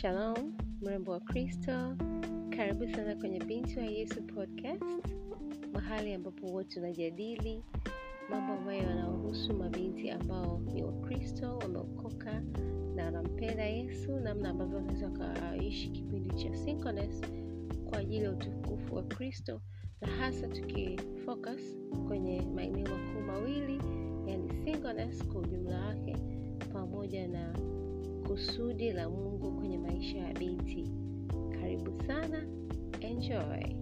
Shalom, mrembo wa Kristo, karibu sana kwenye Binti wa Yesu podcast, mahali ambapo wote tunajadili mambo ambayo yanahusu mabinti ambao ni Wakristo, wameokoka na wanampenda Yesu, namna ambavyo wanaweza wakaishi kipindi cha singleness kwa ajili ya utukufu wa Kristo, na hasa tukifocus kwenye maeneo makuu mawili, yani singleness kwa ujumla wake pamoja na kusudi la Mungu kwenye maisha ya binti. Karibu sana, enjoy.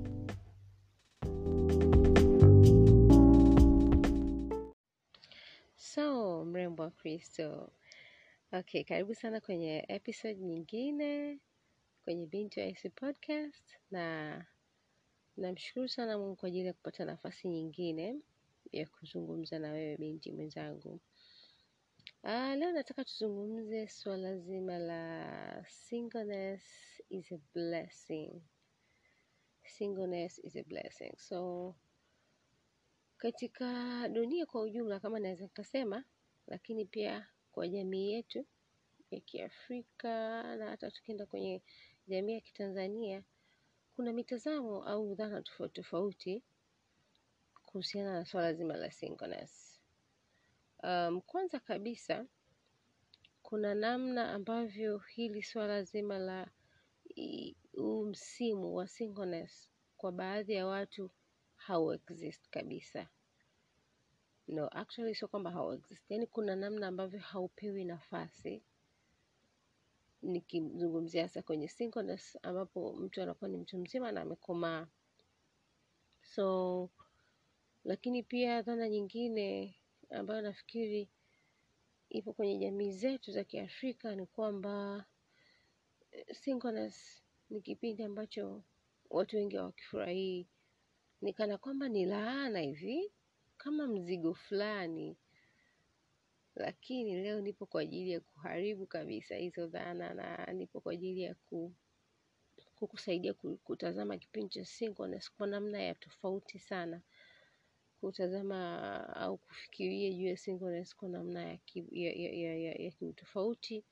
So, mrembo wa Kristo. Okay, karibu sana kwenye episode nyingine kwenye Binti wa podcast, na namshukuru sana Mungu kwa ajili ya kupata nafasi nyingine ya kuzungumza na wewe binti mwenzangu. Ah, leo nataka tuzungumze swala zima la singleness is a blessing. Singleness is a blessing. So katika dunia kwa ujumla, kama naweza nikasema, lakini pia kwa jamii yetu ya Kiafrika na hata tukienda kwenye jamii ya Kitanzania, kuna mitazamo au dhana tofauti tofauti kuhusiana na swala zima la singleness. Um, kwanza kabisa kuna namna ambavyo hili swala zima la huu msimu wa singleness kwa baadhi ya watu hau exist kabisa. No, actually sio kwamba hau exist. Yaani kuna namna ambavyo haupewi nafasi nikimzungumzia hasa kwenye singleness ambapo mtu anakuwa ni mtu mzima na amekomaa. So, lakini pia dhana nyingine ambayo nafikiri ipo kwenye jamii zetu za Kiafrika ni kwamba synchronous ni kipindi ambacho watu wengi hawakifurahii, ni kana kwamba ni laana hivi, kama mzigo fulani. Lakini leo nipo kwa ajili ya kuharibu kabisa hizo dhana na nipo kwa ajili ya ku, kukusaidia kutazama kipindi cha synchronous kwa namna ya tofauti sana, kutazama au kufikiria juu ya singleness kwa namna ya, ki, ya, ya, ya, ya, ya kiutofauti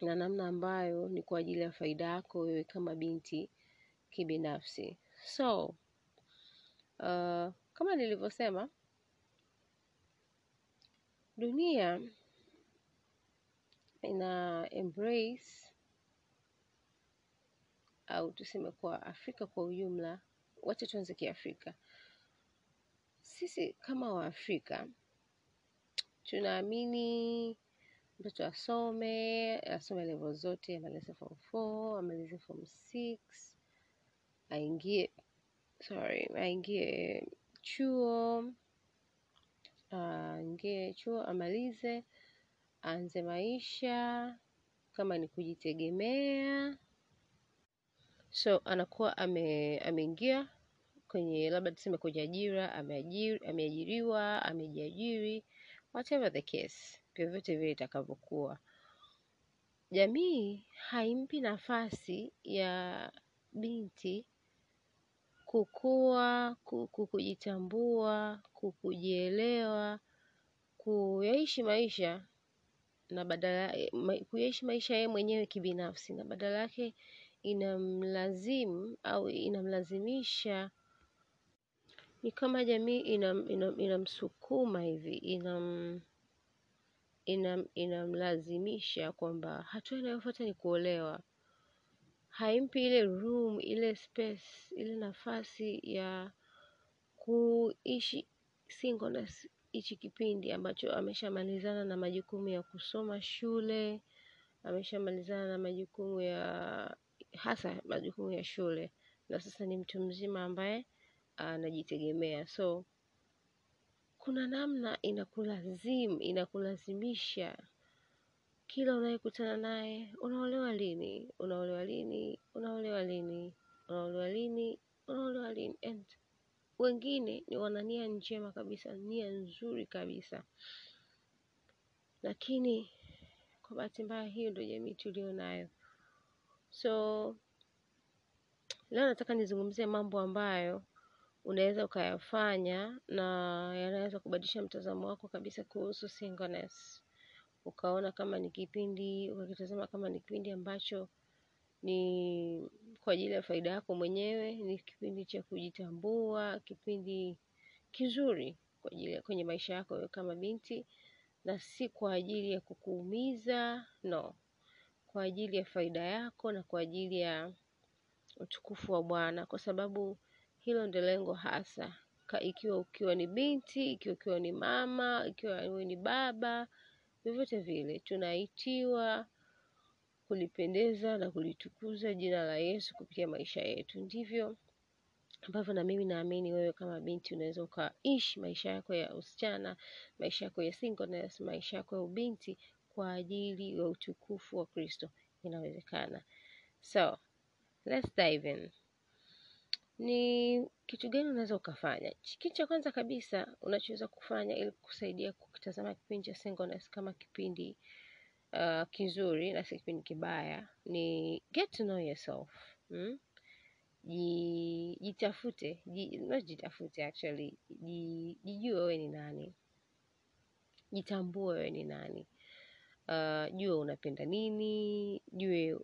na namna ambayo ni kwa ajili ya faida yako wewe kama binti kibinafsi. So, uh, kama nilivyosema, dunia ina embrace au tuseme kwa Afrika kwa ujumla, wacha tuanze Kiafrika. Sisi kama Waafrika tunaamini mtoto asome, asome level zote, amalize form 4, amalize form 6, aingie sorry, aingie chuo, aingie chuo, amalize, aanze maisha, kama ni kujitegemea. So anakuwa ame, ameingia kwenye labda tuseme kwenye ajira, ameajiriwa, amejiajiri, whatever the case, vyovyote vile itakavyokuwa. Jamii haimpi nafasi ya binti kukua, ku- ku- kujitambua, kukujielewa kuyaishi maisha na badala kuyaishi maisha yeye mwenyewe kibinafsi, na badala yake inamlazimu au inamlazimisha, ni kama jamii inam, inam, inamsukuma hivi, inam, inam, inamlazimisha kwamba hatua inayofuata ni kuolewa. Haimpi ile room, ile space, ile nafasi ya kuishi singleness hichi kipindi ambacho ameshamalizana na majukumu ya kusoma shule, ameshamalizana na majukumu ya hasa majukumu ya shule, na sasa ni mtu mzima ambaye anajitegemea. So kuna namna inakulazimu, inakulazimisha. Kila unayekutana naye, unaolewa lini, unaolewa lini, unaolewa lini, unaolewa lini, unaolewa lini, and wengine ni wana nia njema kabisa, nia nzuri kabisa, lakini kwa bahati mbaya hiyo ndio jamii tulio nayo. So leo nataka nizungumzie mambo ambayo unaweza ukayafanya na yanaweza kubadilisha mtazamo wako kabisa kuhusu singleness. ukaona kama ni kipindi ukakitazama kama ni kipindi ambacho ni kwa ajili ya faida yako mwenyewe, ni kipindi cha kujitambua, kipindi kizuri kwa ajili kwenye maisha yako kama binti, na si kwa ajili ya kukuumiza, no, kwa ajili ya faida yako na kwa ajili ya utukufu wa Bwana, kwa sababu hilo ndio lengo hasa. Ka, ikiwa ukiwa ni binti, ikiwa ukiwa ni mama, ikiwa wewe ni baba, vyovyote vile tunaitiwa kulipendeza na kulitukuza jina la Yesu kupitia maisha yetu. Ndivyo ambavyo na mimi naamini wewe kama binti unaweza ukaishi maisha yako ya usichana, maisha yako ya singleness, maisha yako ya ubinti kwa ajili ya utukufu wa Kristo. Inawezekana. So, let's dive in. Ni kitu gani unaweza ukafanya? Kitu cha kwanza kabisa unachoweza kufanya ili kusaidia kukitazama kipindi cha singleness kama kipindi uh, kizuri na si kipindi kibaya ni get to know yourself. Hmm? Jitafute, ji, not jitafute actually, jijue wewe ni nani, jitambue wewe ni nani. Uh, jua unapenda nini, jue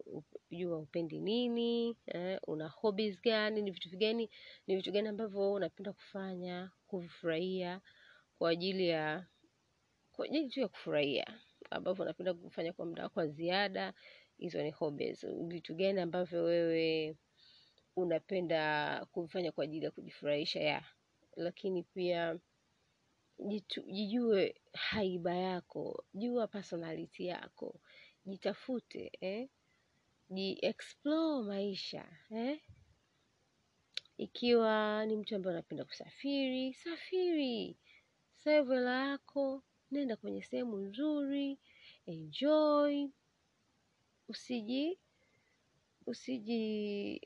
jua upendi nini, eh, una hobbies gani, ni vitu gani, ni vitu gani ambavyo unapenda kufanya, kuvifurahia kwa ajili ya kwa ajili tu ya kufurahia, ambavyo unapenda kufanya kwa muda wako wa ziada. Hizo ni hobbies. Vitu gani ambavyo wewe unapenda kuvifanya kwa ajili ya kujifurahisha ya lakini pia jijue haiba yako, jua personality yako, jitafute eh? Ji explore maisha eh? Ikiwa ni mtu ambaye unapenda kusafiri, safiri, save yako, nenda kwenye sehemu nzuri, enjoy, usiji usiji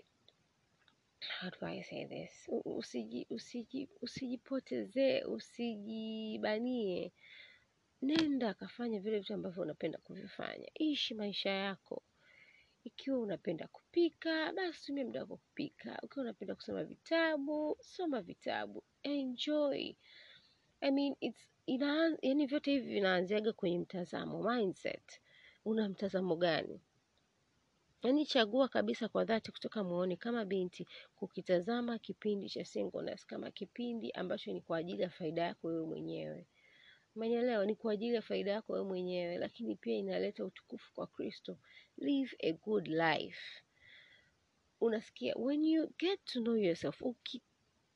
how do I say this? Usiji, usiji, usijipotezee, usijibanie. Nenda kafanya vile vitu ambavyo unapenda kuvifanya, ishi maisha yako. Ikiwa unapenda kupika, basi tumia muda wako kupika. Ukiwa unapenda kusoma vitabu, soma vitabu, enjoy. I mean, it's ina, yani vyote hivi vinaanziaga kwenye mtazamo, mindset. Una mtazamo gani? Yaani chagua kabisa kwa dhati kutoka mwaoni kama binti kukitazama kipindi cha singleness kama kipindi ambacho ni kwa ajili ya faida yako wewe mwenyewe. Umenielewa? Ni kwa ajili ya faida yako wewe mwenyewe, lakini pia inaleta utukufu kwa Kristo. Live a good life. Unasikia, when you get to know yourself, uki,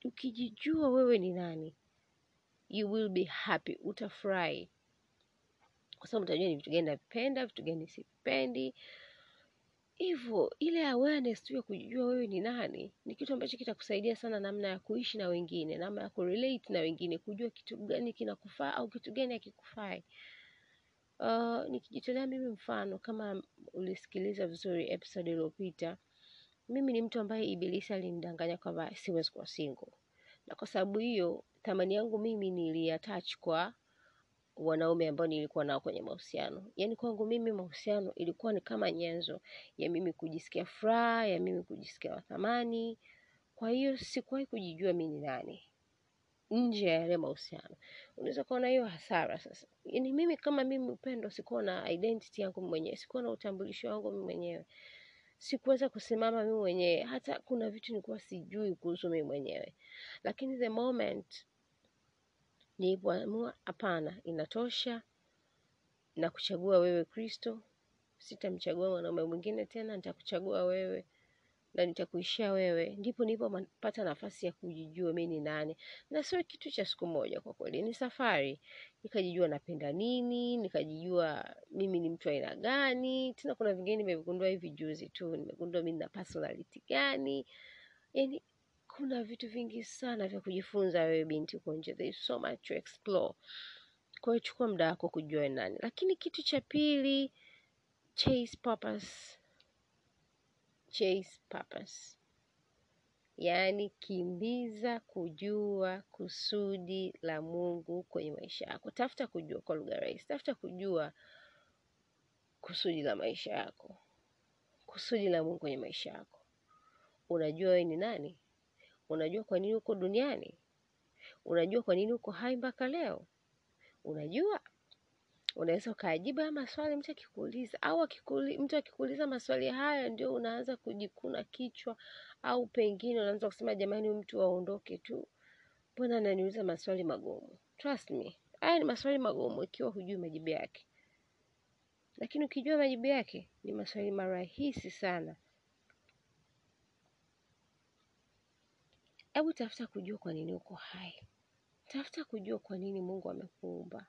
ukijijua wewe ni nani, you will be happy, utafurahi kwa sababu utajua ni vitu gani navipenda, vitu gani sipendi. Hivyo ile awareness tu ya kujijua wewe ni nani ni kitu ambacho kitakusaidia sana namna ya kuishi na wengine, namna ya kurelate na wengine, kujua kitu gani kinakufaa au kitu gani hakikufai. Uh, nikijitolea mimi mfano, kama ulisikiliza vizuri episode iliyopita, mimi ni mtu ambaye ibilisi alinidanganya kwamba siwezi kuwa single, na kwa sababu hiyo thamani yangu mimi niliatach kwa wanaume ambao nilikuwa nao kwenye mahusiano. Yaani kwangu mimi mahusiano ilikuwa ni kama nyenzo ya mimi kujisikia furaha, ya mimi kujisikia wa thamani. Kwa hiyo sikuwahi kujijua mimi ni nani nje ya yale mahusiano. Unaweza kuona hiyo hasara sasa. Yaani mimi kama mimi Upendo sikuwa na identity yangu mwenyewe, sikuwa na utambulisho wangu mimi mwenyewe. Sikuweza kusimama mimi mwenyewe, hata kuna vitu nilikuwa sijui kuhusu mimi mwenyewe. Lakini the moment nilipoamua hapana, inatosha na kuchagua wewe Kristo, sitamchagua mwanaume mwingine tena, nitakuchagua wewe na nitakuishia wewe, ndipo nilipopata nafasi ya kujijua mimi ni nani. Na sio kitu cha siku moja, kwa kweli ni safari. Nikajijua napenda nini, nikajijua mimi ni mtu aina gani. Tena kuna vingine nimevigundua hivi juzi tu, nimegundua mimi na personality gani. Yani kuna vitu vingi sana vya kujifunza wewe binti uko nje, there is so much to explore. Kwa hiyo chukua muda wako kujua nani. Lakini kitu cha pili, chase purpose. Chase purpose. Yaani kimbiza kujua kusudi la Mungu kwenye maisha yako. Tafuta kujua kwa lugha rahisi. Tafuta kujua kusudi la maisha yako. Kusudi la Mungu kwenye maisha yako. Unajua wewe ni nani? Unajua kwa nini uko duniani? Unajua kwa nini uko hai mpaka leo? Unajua? unaweza ukaajibu haya maswali mtu akikuuliza, au akikuli, mtu akikuuliza maswali haya ndio unaanza kujikuna kichwa, au pengine unaanza kusema jamani, huyu mtu aondoke tu, mbona ananiuliza maswali magumu? Trust me, haya ni maswali magumu ikiwa hujui majibu yake, lakini ukijua majibu yake ni maswali marahisi sana. Hebu tafuta kujua kwa nini uko hai, tafuta kujua kwa nini Mungu amekuumba.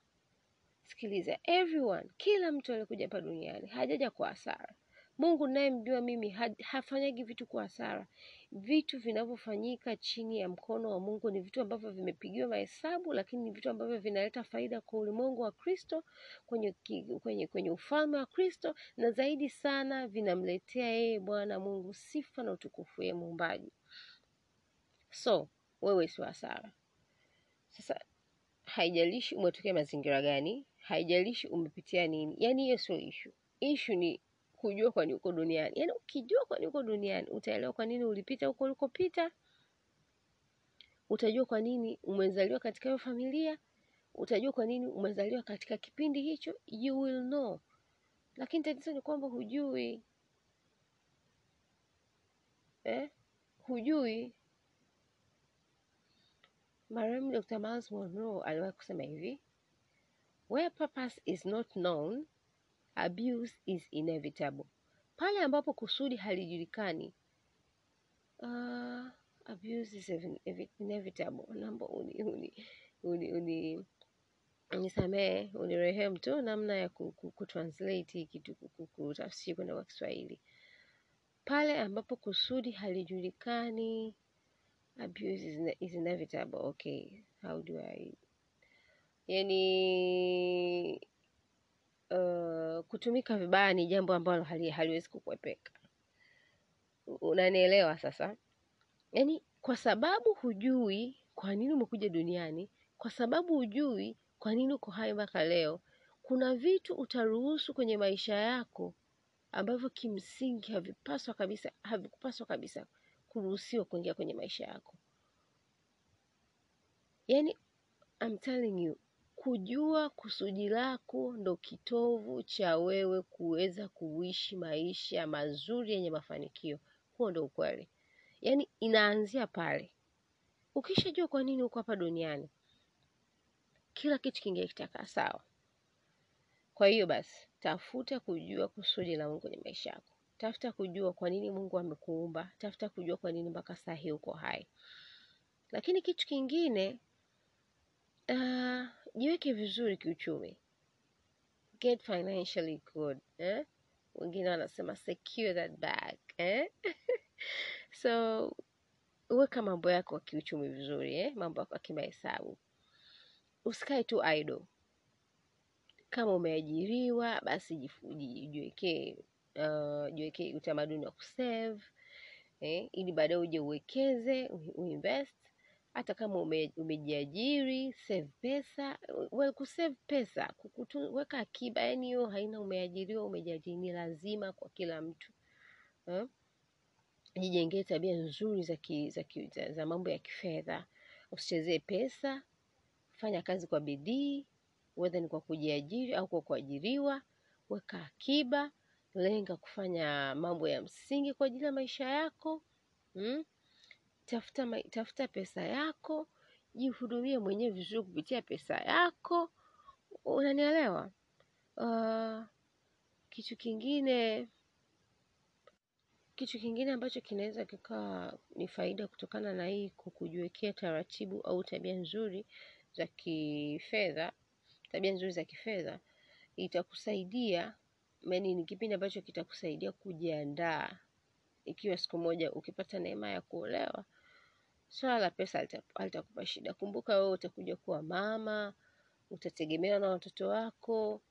Sikiliza, everyone, kila mtu aliyekuja hapa duniani hajaja kwa hasara. Mungu nayemjua mimi hafanyagi vitu kwa hasara. Vitu vinavyofanyika chini ya mkono wa Mungu ni vitu ambavyo vimepigiwa mahesabu, lakini ni vitu ambavyo vinaleta faida kwa ulimwengu wa Kristo, kwenye, kwenye, kwenye ufalme wa Kristo, na zaidi sana vinamletea yeye Bwana Mungu sifa na utukufu, yeye Muumbaji. So wewe si hasara. Sasa haijalishi umetokea mazingira gani, haijalishi umepitia nini, yaani hiyo sio ishu. Ishu ni kujua kwani uko duniani. Yaani ukijua kwani uko duniani, utaelewa kwa nini ulipita huko ulikopita, utajua kwa nini umezaliwa katika hiyo familia, utajua kwa nini umezaliwa katika kipindi hicho, you will know. Lakini tatizo ni kwamba hujui eh? Hujui. Marehemu Dr. Miles Monroe aliwahi kusema hivi, where purpose is not known abuse is inevitable. Pale ambapo kusudi halijulikani, uh, abuse is inevitable. Naomba uni, uni, uni, uni unisamee unirehemu tu namna ya kutranslate hii kitu kutafsiri kwenda kwa Kiswahili. Pale ambapo kusudi halijulikani abuse is, is inevitable. Okay, how do I yani uh, kutumika vibaya ni jambo ambalo hali, haliwezi kukwepeka. Unanielewa sasa? yani kwa sababu hujui kwa nini umekuja duniani, kwa sababu hujui kwa nini uko hai mpaka leo, kuna vitu utaruhusu kwenye maisha yako ambavyo kimsingi havipaswa kabisa, havikupaswa kabisa kuruhusiwa kuingia kwenye maisha yako. Yaani I'm telling you, kujua kusudi lako ndo kitovu cha wewe kuweza kuishi maisha mazuri yenye mafanikio. Huo ndo ukweli, yaani inaanzia pale. Ukishajua kwa nini uko hapa duniani, kila kitu kingine kitakaa sawa. Kwa hiyo basi, tafuta kujua kusudi la Mungu kwenye maisha yako, tafuta kujua kwa nini Mungu amekuumba, tafuta kujua kwa nini mpaka saa hii uko hai. Lakini kitu kingine uh, jiweke vizuri kiuchumi, get financially good eh? Wengine wanasema secure that bag eh? so weka mambo yako ya kiuchumi vizuri eh? mambo yako ya kimahesabu, usikae tu idle. Kama umeajiriwa basi jiwekee uh, utamaduni wa kusave eh? ili baadaye uje uwekeze uinvest hata kama ume, umejiajiri save pesa well, kusave pesa kuweka weka akiba. Yani hiyo haina umeajiriwa umejiajiri, ni lazima kwa kila mtu eh? Jijengee tabia nzuri za, ki, za, ki, za, za mambo ya kifedha. Usichezee pesa, fanya kazi kwa bidii, wedha ni kwa kujiajiri au kwa kuajiriwa. Weka akiba, lenga kufanya mambo ya msingi kwa ajili ya maisha yako hmm? Tafuta, tafuta pesa yako, jihudumie mwenyewe vizuri kupitia pesa yako. Unanielewa? Uh, kitu kingine kitu kingine ambacho kinaweza kikawa ni faida kutokana na hii kukujiwekea taratibu au tabia nzuri za kifedha, tabia nzuri za kifedha itakusaidia, yaani ni kipindi ambacho kitakusaidia kujiandaa ikiwa siku moja ukipata neema ya kuolewa swala la pesa halitakupa shida. Kumbuka wewe utakuja kuwa mama, utategemewa na watoto wako.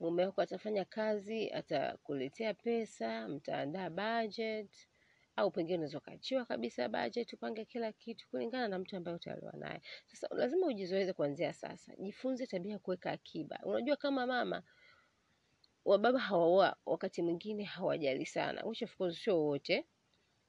Mume wako atafanya kazi, atakuletea pesa, mtaandaa budget, au pengine unaweza ukaachiwa kabisa budget, upange kila kitu kulingana na mtu ambaye utaolewa naye. Sasa lazima ujizoeze kuanzia sasa, jifunze tabia ya kuweka akiba. Unajua kama mama wababa hawaoa wakati mwingine hawajali sana, which of course sio wote,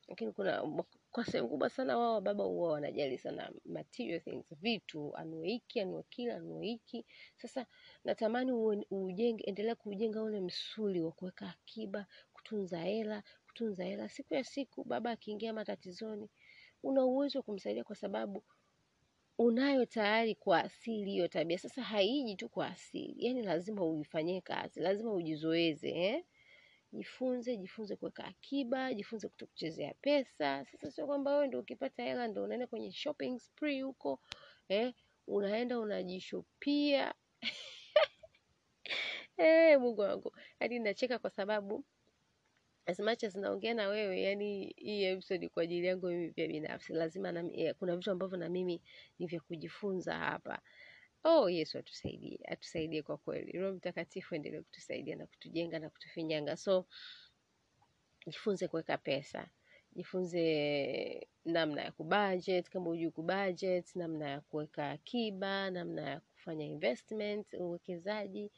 lakini kuna kwa sehemu kubwa sana wao wababa huwa wanajali sana material things, vitu, anue hiki, anue kile, anue hiki. Sasa natamani ujenge, endelea kuujenga ule msuli wa kuweka akiba, kutunza hela, kutunza hela. Siku ya siku baba akiingia matatizoni, una uwezo wa kumsaidia kwa sababu unayo tayari kwa asili hiyo tabia. Sasa haiji tu kwa asili, yaani lazima uifanyie kazi, lazima ujizoeze eh? Jifunze, jifunze kuweka akiba, jifunze kutokuchezea pesa. Sasa sio kwamba wewe ndio ukipata hela ndio unaenda kwenye shopping spree huko eh? Unaenda unajishopia eh, Mungu wangu, hadi nacheka kwa sababu as much as naongea na wewe, yani hii episode kwa ajili yangu mimi pia binafsi, lazima na, eh, kuna vitu ambavyo na mimi ni vya kujifunza hapa. Oh, Yesu atusaidie, atusaidie kwa kweli. Roho Mtakatifu endelee kutusaidia na kutujenga na kutufinyanga. So jifunze kuweka pesa, jifunze namna ya kubudget kama hujui kubudget, namna ya kuweka akiba, namna ya kufanya investment, uwekezaji.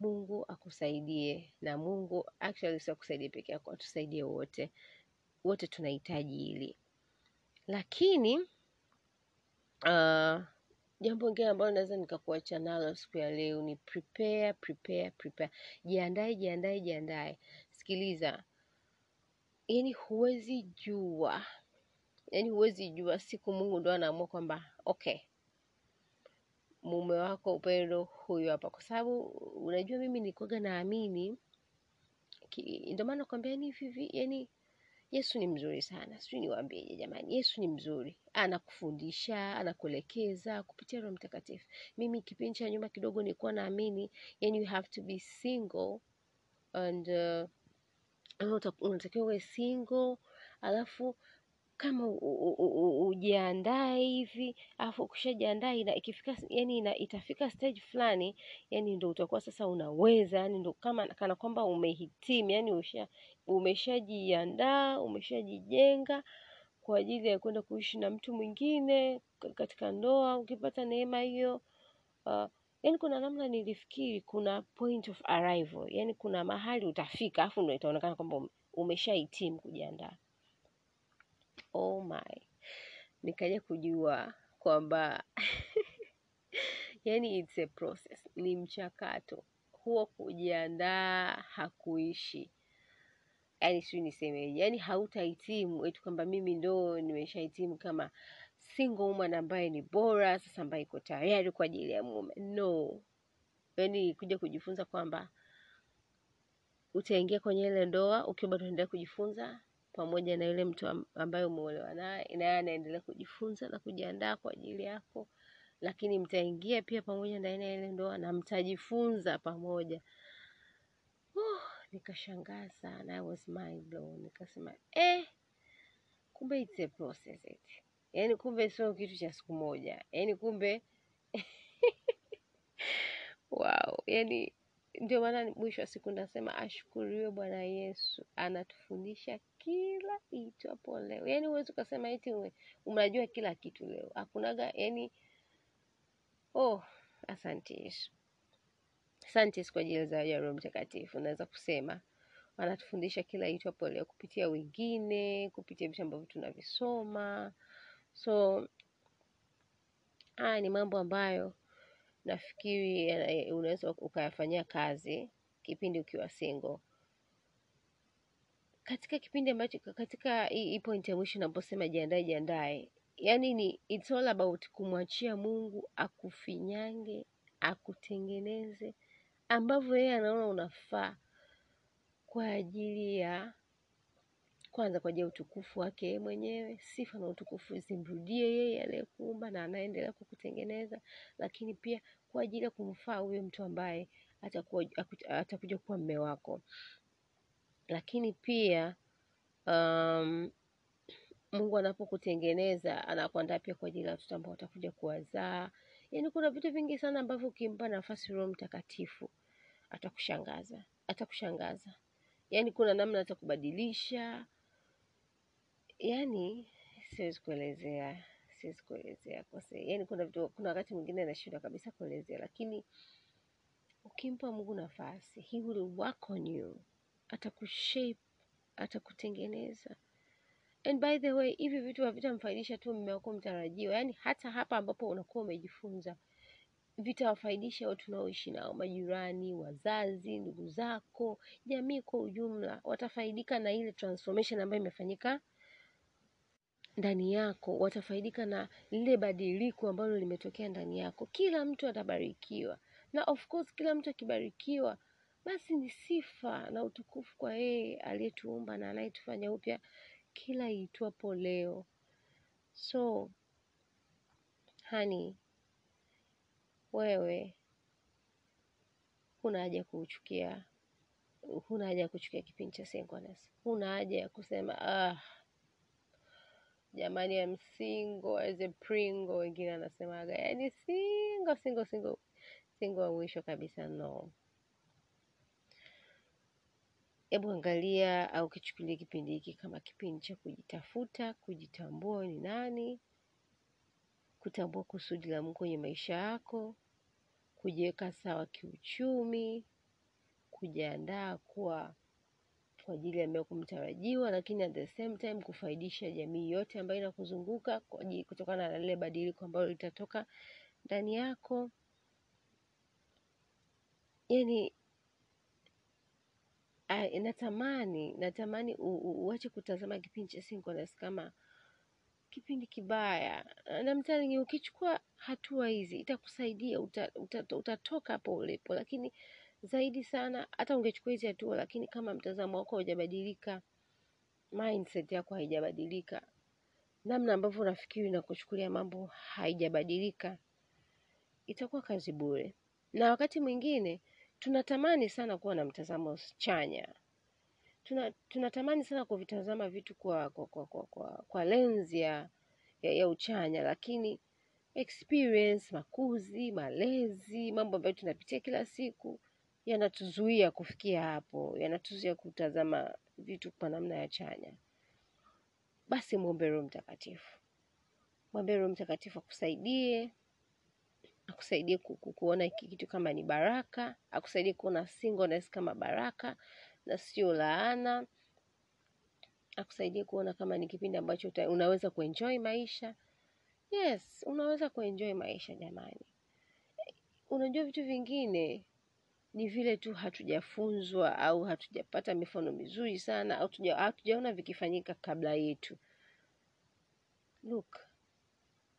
Mungu akusaidie, na Mungu actually sio akusaidie peke yako, atusaidie wote. Wote tunahitaji hili, lakini uh, jambo lingine ambalo naweza nikakuacha nalo siku ya leo ni prepare, prepare, prepare. Jiandae, jiandae, jiandae. Sikiliza, yani huwezi jua, yani huwezi jua siku Mungu ndo anaamua kwamba okay, mume wako Upendo huyu hapa, kwa sababu unajua mimi nilikuwaga naamini, ndio maana nakwambia yani hivi, yani Yesu ni mzuri sana, sijui niwaambieje jamani. Yesu ni mzuri, anakufundisha, anakuelekeza kupitia Roho Mtakatifu. Mimi kipindi cha nyuma kidogo nilikuwa naamini yani you have to be single and uh, unatakiwa uwe single alafu kama ujiandae hivi alafu ukishajiandaa ina ikifika yani ina, itafika stage fulani yani ndo utakuwa sasa unaweza yani ndo kama kana kwamba umehitimu yani umeshajiandaa umeshajijenga kwa ajili ya kwenda kuishi na mtu mwingine katika ndoa ukipata neema hiyo uh, yani kuna namna nilifikiri kuna point of arrival yani kuna mahali utafika afu ndo itaonekana kwamba umeshahitimu kujiandaa oh my. Nikaja kujua kwamba yani it's a process. Ni mchakato. Huo kujiandaa hakuishi. Yani sijui nisemeje. Yani hautahitimu. Eti kwamba mimi ndo nimeshahitimu kama single woman ambaye ni bora sasa ambaye iko tayari kwa ajili ya mume. No. Yani kuja kujifunza kwamba utaingia kwenye ile ndoa ukiwa bado unaendelea kujifunza pamoja na yule mtu ambaye umeolewa naye naye anaendelea kujifunza na kujiandaa kwa ajili yako. Lakini mtaingia pia pamoja ndani ya ile ndoa na mtajifunza pamoja. Uh, nikashangaa sana. I was mind blown. Nikasema eh kumbe it's a process it. yaani kumbe sio kitu cha siku moja. Yaani kumbe wow. Yaani ndio maana mwisho wa siku nasema ashukuriwe bwana yesu. Anatufundisha kila itwapo leo. Yaani huwezi ukasema eti unajua kila kitu leo. Hakunaga yani. oh asante yesu. Kwa ajili zawadi ya mtakatifu naweza kusema. Anatufundisha kila itwapo leo kupitia wengine kupitia vitu ambavyo tunavisoma. So haya ni mambo ambayo nafikiri unaweza ukayafanyia kazi kipindi ukiwa single katika kipindi ambacho katika hii point ya mwisho naposema jiandae jiandae. Yani ni it's all about kumwachia mungu akufinyange akutengeneze ambavyo yeye anaona unafaa kwa ajili ya kwanza kwa ajili ya utukufu wake yeye mwenyewe sifa na utukufu zimrudie yeye aliyekuumba na anaendelea kukutengeneza lakini pia kwa ajili ya kumfaa huyo mtu ambaye atakuja kuwa mme wako lakini pia um, mungu anapokutengeneza anakuandaa pia kwa ajili ya watoto ambao watakuja kuwazaa. Yaani kuna vitu vingi sana ambavyo ukimpa nafasi roho mtakatifu atakushangaza atakushangaza. Yaani kuna namna atakubadilisha yaani siwezi kuelezea siwezi kuelezea kwa se yaani kuna vitu kuna wakati mwingine nashindwa kabisa kuelezea. Lakini ukimpa mungu nafasi he will work on you atakushape atakutengeneza. And by the way hivi vitu havitamfaidisha tu mume wako mtarajiwa. Yaani hata hapa ambapo unakuwa umejifunza vitawafaidisha watu unaoishi nao majirani wazazi ndugu zako jamii kwa ujumla. Watafaidika na ile transformation ambayo imefanyika ndani yako. Watafaidika na lile badiliko ambalo limetokea ndani yako. Kila mtu atabarikiwa. Na of course kila mtu akibarikiwa basi ni sifa na utukufu kwa yeye aliyetuumba na anayetufanya upya kila iitwapo leo. So hani wewe huna haja ya kuchukia, huna haja ya kuchukia kipindi cha singleness huna haja ya kusema ah jamani ya msingo as a pringo wengine anasemaga yani singo single singo single wa mwisho kabisa no hebu angalia au kichukulia kipindi hiki kama kipindi cha kujitafuta kujitambua ni nani kutambua kusudi la Mungu kwenye maisha yako kujiweka sawa kiuchumi kujiandaa kuwa kwa ajili ya mmeo kumtarajiwa lakini at the same time kufaidisha jamii yote ambayo inakuzunguka kutokana na lile badiliko ambalo litatoka ndani yako. Yani natamani natamani uache kutazama kipindi cha synchronous kama kipindi kibaya. Na mtani ukichukua hatua hizi itakusaidia uta, uta, utatoka hapo ulipo. Lakini zaidi sana hata ungechukua hizi hatua lakini kama mtazamo wako haujabadilika mindset yako haijabadilika namna ambavyo unafikiri na kuchukulia mambo haijabadilika itakuwa kazi bure. Na wakati mwingine tunatamani sana kuwa na mtazamo chanya. Tuna tunatamani sana kuvitazama vitu kwa kwa kwa kwa, kwa, kwa lenzi ya, ya ya uchanya lakini experience makuzi malezi mambo ambayo tunapitia kila siku yanatuzuia kufikia hapo yanatuzuia kutazama vitu kwa namna ya chanya. Basi mwombe roho mtakatifu. Mwombe roho mtakatifu akusaidie akusaidie ku, ku, kuona hiki kitu kama ni baraka akusaidie kuona singleness kama baraka na sio laana. Akusaidie kuona kama ni kipindi ambacho unaweza kuenjoy maisha. Yes unaweza kuenjoy maisha jamani. Unajua vitu vingine ni vile tu hatujafunzwa au hatujapata mifano mizuri sana au tuja- hatujaona vikifanyika kabla yetu. Look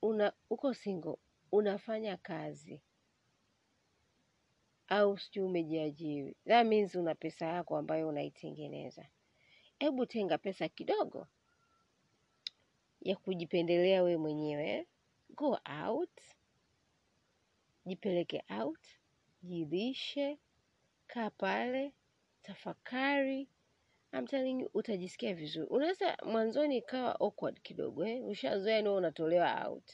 una uko single unafanya kazi. Au sijui umejiajiri. That means una pesa yako ambayo unaitengeneza. Hebu tenga pesa kidogo ya kujipendelea we mwenyewe. Go out. Jipeleke out. Jilishe kaa pale. Tafakari. I'm telling you, utajisikia vizuri. Unaweza mwanzoni ikawa awkward kidogo eh? ushazoea ni unatolewa out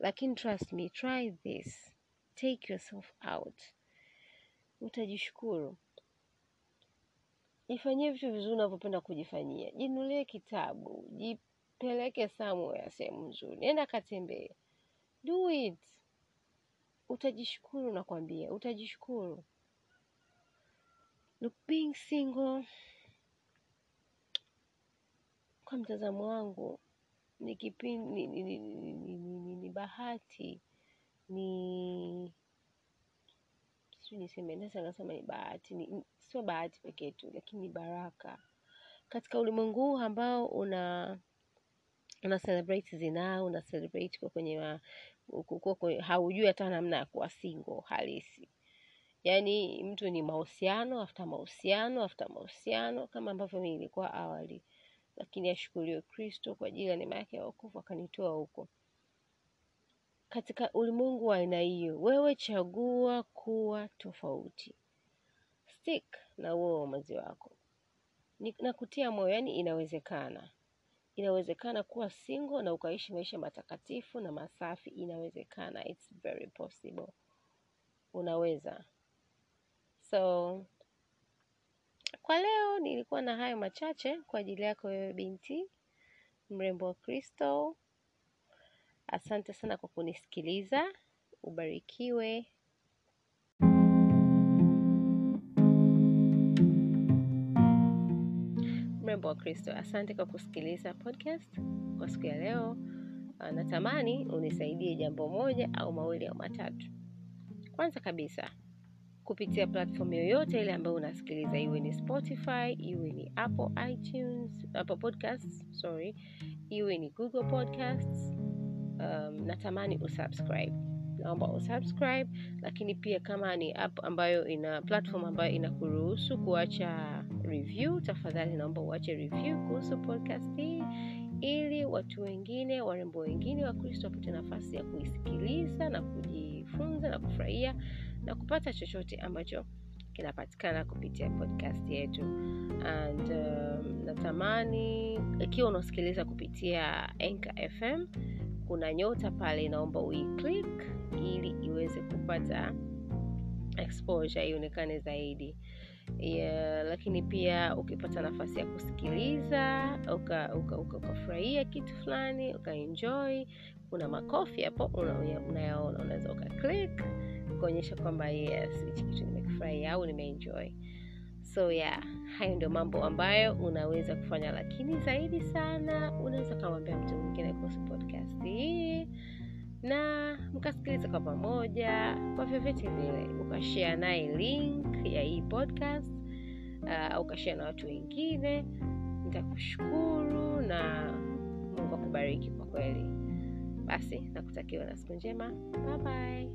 lakini trust me try this. Take yourself out. Utajishukuru. Jifanyie vitu vizuri unavyopenda kujifanyia. Jinunulie kitabu. Jipeleke somewhere sehemu nzuri. Nenda katembee. Do it. Utajishukuru nakwambia. Utajishukuru. Look, being single kwa mtazamo wangu ni kipindi ni, ni, ni, ni, ni, bahati ni sijui niseme naweza nikasema ni bahati ni, sio bahati pekee tu lakini ni baraka. Katika ulimwengu huu ambao una una celebrate zinaa una celebrate kwa kwenye kuwa haujui hata namna ya kuwa single halisi. Yaani mtu ni mahusiano after mahusiano after mahusiano kama ambavyo mimi nilikuwa awali. Lakini ashukuriwe kristo kwa ajili ya neema yake ya wokovu akanitoa huko katika ulimwengu wa aina hiyo wewe chagua kuwa tofauti. Stick na uo uamuzi wako nakutia moyo yani inawezekana. Inawezekana kuwa single na ukaishi maisha matakatifu na masafi. Inawezekana it's very possible. Unaweza. So kwa leo nilikuwa na hayo machache kwa ajili yako wewe binti mrembo wa kristo asante sana kwa kunisikiliza ubarikiwe mrembo wa Kristo. Asante kwa kusikiliza podcast kwa siku ya leo. Uh, natamani unisaidie jambo moja au mawili au matatu. Kwanza kabisa, kupitia platform yoyote ile ambayo unasikiliza, iwe ni Spotify, iwe ni Apple iTunes, Apple Podcasts, sorry, iwe ni Google Podcasts, um, natamani usubscribe. Naomba usubscribe lakini pia kama ni app ambayo ina platform ambayo inakuruhusu kuacha review tafadhali naomba uache review kuhusu podcast hii ili watu wengine warembo wengine wa kristo wapate nafasi ya kuisikiliza na kujifunza na kufurahia na kupata chochote ambacho kinapatikana kupitia podcast yetu. And um, natamani ikiwa unasikiliza kupitia Anchor FM kuna nyota pale naomba uiclick ili iweze kupata exposure ionekane zaidi. Yeah, lakini pia ukipata nafasi ya kusikiliza ukafurahia uka, uka, kitu fulani ukaenjoy kuna makofi hapo unayaona unaweza uka ukaclick kuonyesha kwamba yes hichi kitu nimekifurahia au nimeenjoy so yeah hayo ndio mambo ambayo unaweza kufanya lakini zaidi sana unaweza ukamwambia mtu mwingine kuhusu podcast hii. Na mkasikiliza kwa pamoja kwa vyovyote vile ukashea naye link ya hii podcast uh, ukashea na watu wengine. Nitakushukuru na mungu akubariki kwa kweli. Basi nakutakiwa na siku njema. Bye bye